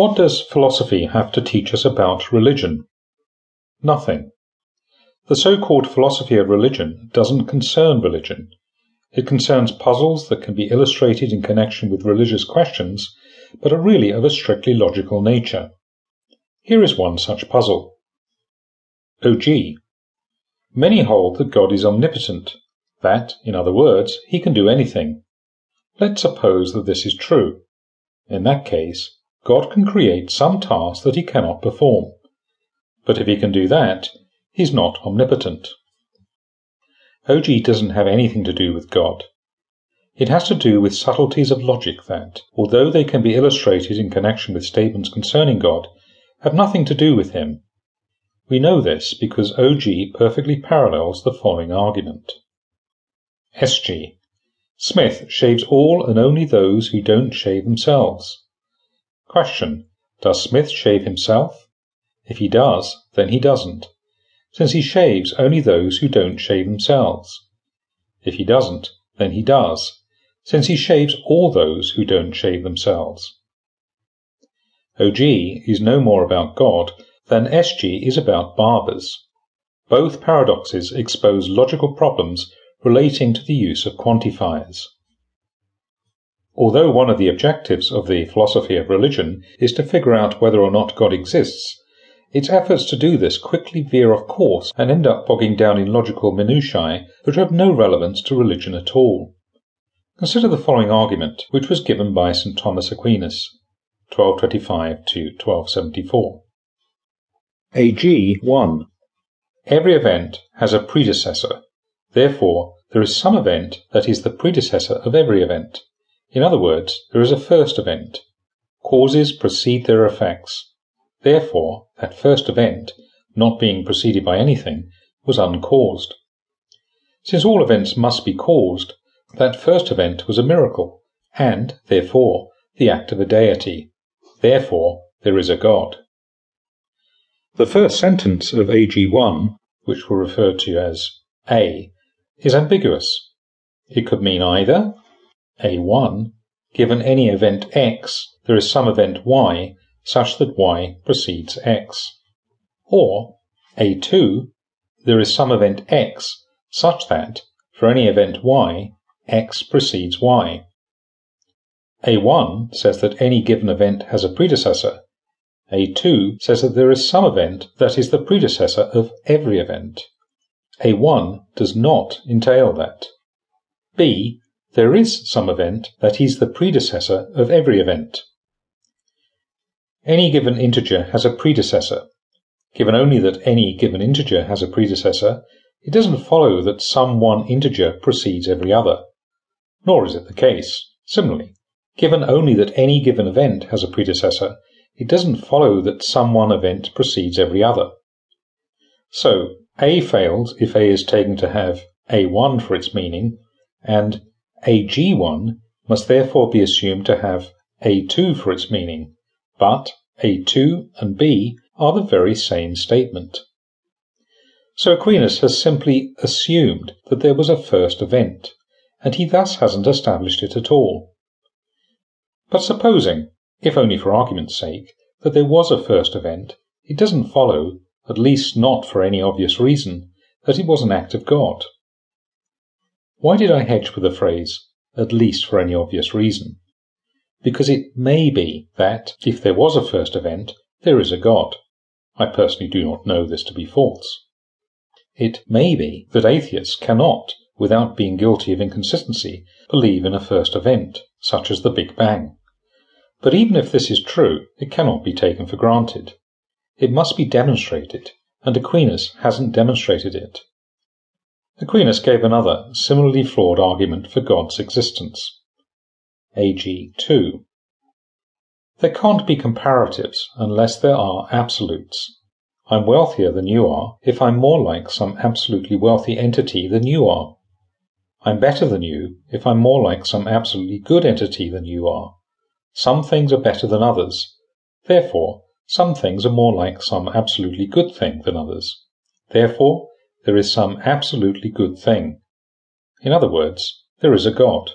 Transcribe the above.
What does philosophy have to teach us about religion? Nothing. The so-called philosophy of religion doesn't concern religion. It concerns puzzles that can be illustrated in connection with religious questions, but are really of a strictly logical nature. Here is one such puzzle. Oh OG. Many hold that God is omnipotent, that, in other words, he can do anything. Let's suppose that this is true. In that case, God can create some task that he cannot perform. But if he can do that, he's not omnipotent. OG doesn't have anything to do with God. It has to do with subtleties of logic that, although they can be illustrated in connection with statements concerning God, have nothing to do with him. We know this because OG perfectly parallels the following argument. SG. Smith shaves all and only those who don't shave themselves. Question. Does Smith shave himself? If he does, then he doesn't, since he shaves only those who don't shave themselves. If he doesn't, then he does, since he shaves all those who don't shave themselves. OG is no more about God than SG is about barbers. Both paradoxes expose logical problems relating to the use of quantifiers. Although one of the objectives of the philosophy of religion is to figure out whether or not God exists, its efforts to do this quickly veer off course and end up bogging down in logical minutiae which have no relevance to religion at all. Consider the following argument, which was given by St. Thomas Aquinas, 1225 to 1274. AG 1. Every event has a predecessor. Therefore, there is some event that is the predecessor of every event. In other words, there is a first event. Causes precede their effects. Therefore, that first event, not being preceded by anything, was uncaused. Since all events must be caused, that first event was a miracle, and, therefore, the act of a deity. Therefore, there is a God. The first sentence of AG1, which we'll refer to as A, is ambiguous. It could mean either a1, given any event x, there is some event y such that y precedes x. Or a2, there is some event x such that, for any event y, x precedes y. A1 says that any given event has a predecessor. A2 says that there is some event that is the predecessor of every event. A1 does not entail that. B there is some event that is the predecessor of every event. Any given integer has a predecessor. Given only that any given integer has a predecessor, it doesn't follow that some one integer precedes every other. Nor is it the case. Similarly, given only that any given event has a predecessor, it doesn't follow that some one event precedes every other. So, A fails if A is taken to have A1 for its meaning, and AG1 must therefore be assumed to have A2 for its meaning, but A2 and B are the very same statement. So Aquinas has simply assumed that there was a first event, and he thus hasn't established it at all. But supposing, if only for argument's sake, that there was a first event, it doesn't follow, at least not for any obvious reason, that it was an act of God. Why did I hedge with the phrase, at least for any obvious reason? Because it may be that, if there was a first event, there is a God. I personally do not know this to be false. It may be that atheists cannot, without being guilty of inconsistency, believe in a first event, such as the Big Bang. But even if this is true, it cannot be taken for granted. It must be demonstrated, and Aquinas hasn't demonstrated it. Aquinas gave another, similarly flawed argument for God's existence. AG 2. There can't be comparatives unless there are absolutes. I'm wealthier than you are if I'm more like some absolutely wealthy entity than you are. I'm better than you if I'm more like some absolutely good entity than you are. Some things are better than others. Therefore, some things are more like some absolutely good thing than others. Therefore, there is some absolutely good thing. In other words, there is a God.